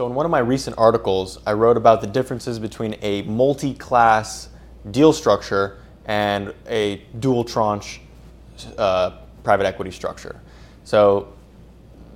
So, in one of my recent articles, I wrote about the differences between a multi class deal structure and a dual tranche uh, private equity structure. So,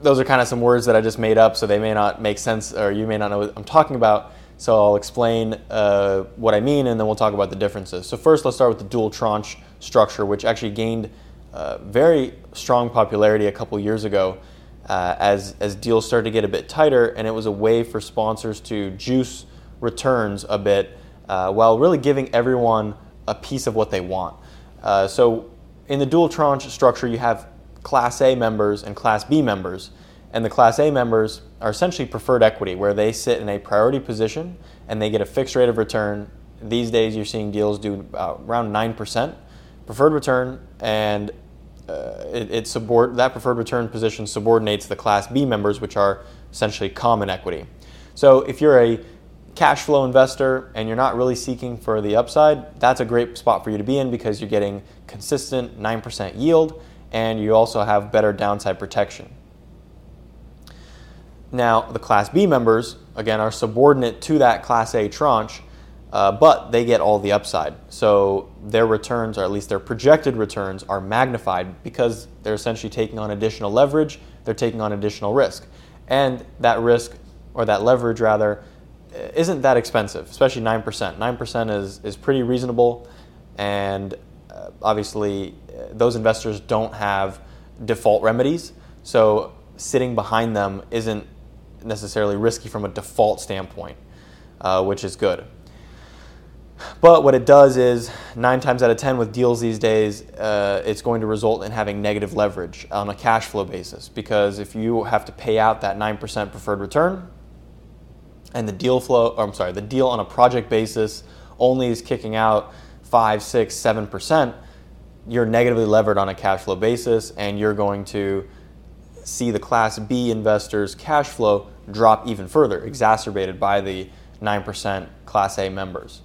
those are kind of some words that I just made up, so they may not make sense, or you may not know what I'm talking about. So, I'll explain uh, what I mean and then we'll talk about the differences. So, first, let's start with the dual tranche structure, which actually gained uh, very strong popularity a couple years ago uh, as, as deals started to get a bit tighter, and it was a way for sponsors to juice returns a bit uh, while really giving everyone a piece of what they want. Uh, so, in the dual tranche structure, you have Class A members and Class B members. And the Class A members are essentially preferred equity, where they sit in a priority position and they get a fixed rate of return. These days, you're seeing deals do around 9% preferred return, and uh, it, it that preferred return position subordinates the Class B members, which are essentially common equity. So if you're a cash flow investor and you're not really seeking for the upside, that's a great spot for you to be in because you're getting consistent 9% yield and you also have better downside protection. Now, the Class B members, again, are subordinate to that Class A tranche, uh, but they get all the upside. So their returns, or at least their projected returns, are magnified because they're essentially taking on additional leverage, they're taking on additional risk. And that risk, or that leverage rather, isn't that expensive, especially 9%. 9% is, is pretty reasonable, and uh, obviously, uh, those investors don't have default remedies, so sitting behind them isn't necessarily risky from a default standpoint, uh, which is good. But what it does is, nine times out of 10 with deals these days, uh, it's going to result in having negative leverage on a cash flow basis. Because if you have to pay out that 9% preferred return, and the deal flow, I'm sorry, the deal on a project basis only is kicking out 5, 6, 7%, you're negatively levered on a cash flow basis, and you're going to see the Class B investors' cash flow drop even further, exacerbated by the 9% Class A members.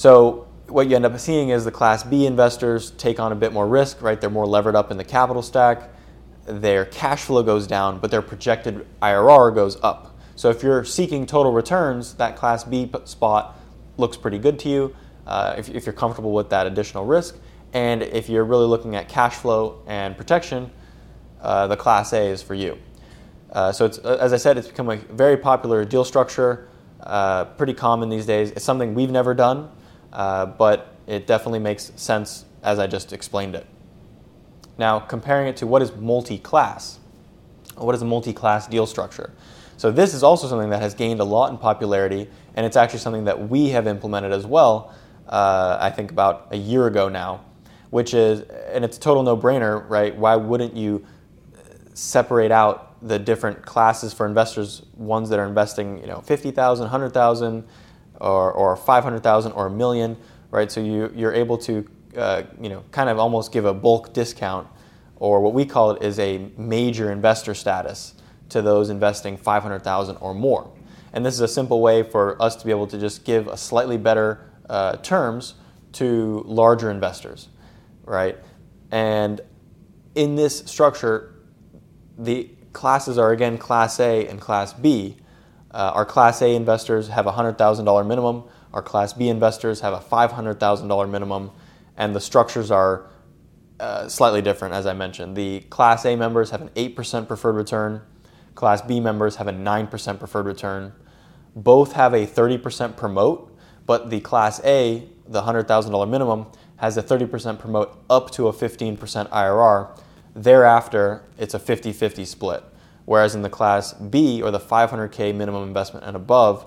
So what you end up seeing is the Class B investors take on a bit more risk, right? They're more levered up in the capital stack. Their cash flow goes down, but their projected IRR goes up. So if you're seeking total returns, that Class B spot looks pretty good to you uh, if, if you're comfortable with that additional risk. And if you're really looking at cash flow and protection, uh, the Class A is for you. Uh, so, uh, as I said, it's become a very popular deal structure, uh, pretty common these days. It's something we've never done, uh, but it definitely makes sense as I just explained it. Now, comparing it to what is multi class? What is a multi class deal structure? So, this is also something that has gained a lot in popularity, and it's actually something that we have implemented as well, uh, I think about a year ago now, which is, and it's a total no brainer, right? Why wouldn't you separate out the different classes for investors, ones that are investing, you know, 50,000, 100,000, or, or 500,000 or a million, right? So you, you're able to, uh, you know, kind of almost give a bulk discount, or what we call it is a major investor status to those investing 500,000 or more. And this is a simple way for us to be able to just give a slightly better uh, terms to larger investors, right? And in this structure, the classes are again Class A and Class B, uh, our Class A investors have a $100,000 minimum, our Class B investors have a $500,000 minimum, and the structures are uh, slightly different, as I mentioned. The Class A members have an 8% preferred return, Class B members have a 9% preferred return. Both have a 30% promote, but the Class A, the $100,000 minimum, has a 30% promote up to a 15% IRR. Thereafter, it's a 50 50 split. Whereas in the class B or the 500K minimum investment and above,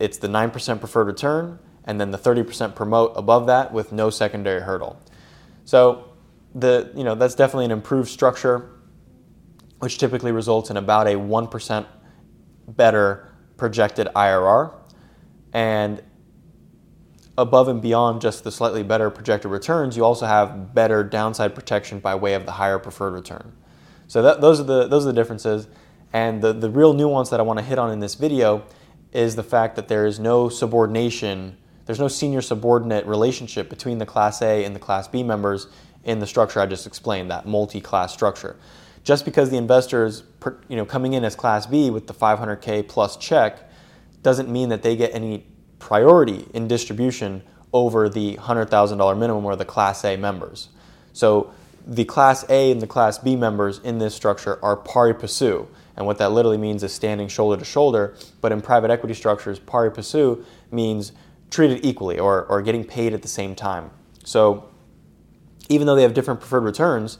it's the 9% preferred return and then the 30% promote above that with no secondary hurdle. So the, you know, that's definitely an improved structure, which typically results in about a 1% better projected IRR. And above and beyond just the slightly better projected returns, you also have better downside protection by way of the higher preferred return. So that, those, are the, those are the differences. And the, the real nuance that I want to hit on in this video is the fact that there is no subordination, there's no senior subordinate relationship between the Class A and the Class B members in the structure I just explained, that multi class structure. just because the investor is you know, coming in as Class B with the 500K plus check doesn't mean that they get any priority in distribution over the $100,000 minimum or the Class A members. So the Class A and the Class B members in this structure are pari passu. And what that literally means is standing shoulder to shoulder. But in private equity structures, pari passu means treated equally or, or getting paid at the same time. So even though they have different preferred returns,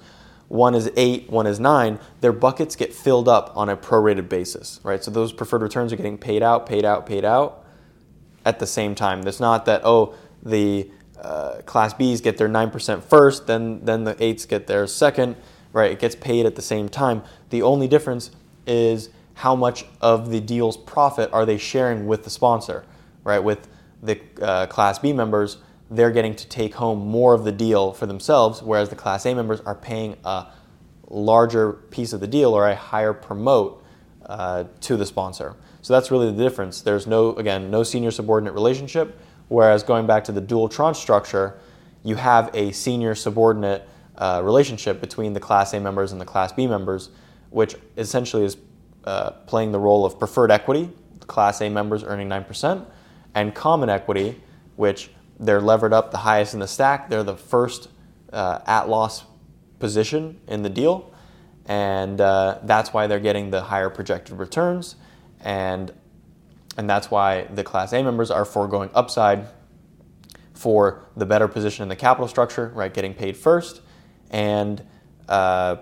one is eight, one is nine, their buckets get filled up on a prorated basis, right? So those preferred returns are getting paid out, paid out, paid out at the same time. It's not that, oh, the uh, Class Bs get their 9% first, then, then the 8s get their second, right? It gets paid at the same time. The only difference is how much of the deal's profit are they sharing with the sponsor, right? With the uh, Class B members, they're getting to take home more of the deal for themselves, whereas the Class A members are paying a larger piece of the deal or a higher promote uh, to the sponsor. So that's really the difference. There's no, again, no senior subordinate relationship, whereas going back to the dual tranche structure, you have a senior subordinate uh, relationship between the Class A members and the Class B members, which essentially is uh, playing the role of preferred equity, Class A members earning 9%, and common equity, which they're levered up the highest in the stack. They're the first uh, at loss position in the deal, and uh, that's why they're getting the higher projected returns, and and that's why the Class A members are foregoing upside for the better position in the capital structure, right? Getting paid first, and uh,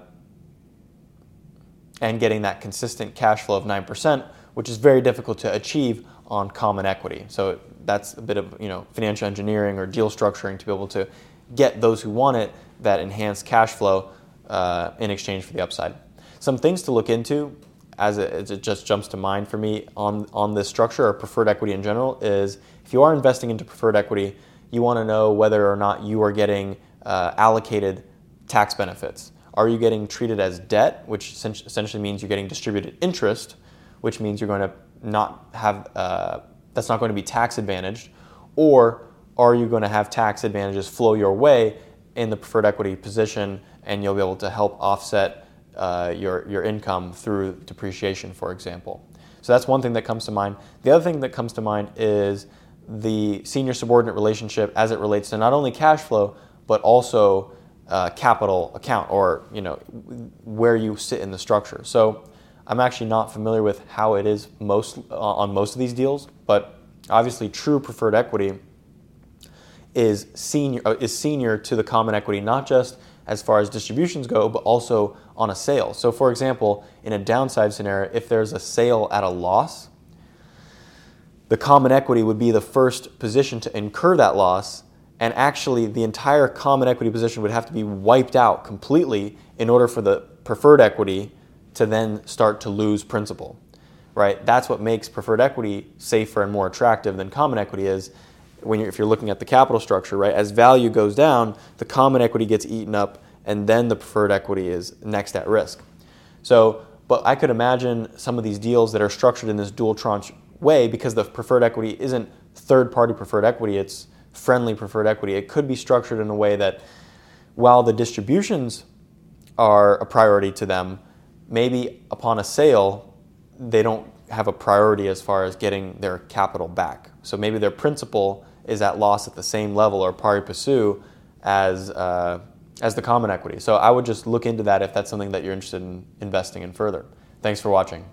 and getting that consistent cash flow of nine percent, which is very difficult to achieve on common equity. So that's a bit of you know financial engineering or deal structuring to be able to get those who want it that enhanced cash flow uh, in exchange for the upside. Some things to look into as it, as it, just jumps to mind for me on, on this structure or preferred equity in general is if you are investing into preferred equity, you want to know whether or not you are getting uh, allocated tax benefits. Are you getting treated as debt, which essentially means you're getting distributed interest, which means you're going to not have uh, that's not going to be tax advantaged, or are you going to have tax advantages flow your way in the preferred equity position and you'll be able to help offset uh, your, your income through depreciation, for example? So that's one thing that comes to mind. The other thing that comes to mind is the senior subordinate relationship as it relates to not only cash flow, but also uh, capital account or you know where you sit in the structure. So I'm actually not familiar with how it is most uh, on most of these deals, but obviously true preferred equity is senior uh, is senior to the common equity not just as far as distributions go, but also on a sale. So for example, in a downside scenario, if there's a sale at a loss, the common equity would be the first position to incur that loss and actually the entire common equity position would have to be wiped out completely in order for the preferred equity to then start to lose principal, right? That's what makes preferred equity safer and more attractive than common equity is when you're, if you're looking at the capital structure, right? As value goes down, the common equity gets eaten up and then the preferred equity is next at risk. So, but I could imagine some of these deals that are structured in this dual tranche way because the preferred equity isn't third party preferred equity, it's friendly preferred equity. It could be structured in a way that while the distributions are a priority to them, maybe upon a sale, they don't have a priority as far as getting their capital back. So maybe their principal is at loss at the same level or pari passu as uh, as the common equity. So I would just look into that if that's something that you're interested in investing in further. Thanks for watching.